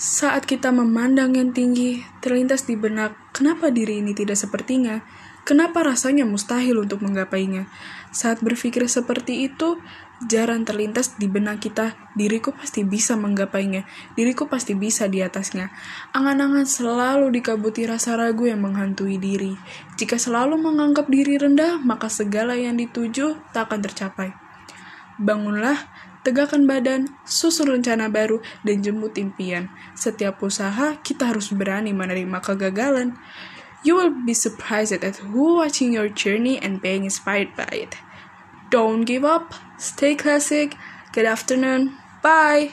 Saat kita memandang yang tinggi, terlintas di benak, kenapa diri ini tidak sepertinya? Kenapa rasanya mustahil untuk menggapainya? Saat berpikir seperti itu, jarang terlintas di benak kita, diriku pasti bisa menggapainya, diriku pasti bisa di atasnya. Angan-angan selalu dikabuti rasa ragu yang menghantui diri. Jika selalu menganggap diri rendah, maka segala yang dituju tak akan tercapai. Bangunlah, tegakkan badan, susun rencana baru, dan jemput impian. Setiap usaha, kita harus berani menerima kegagalan. You will be surprised at who watching your journey and being inspired by it. Don't give up, stay classic. Good afternoon, bye.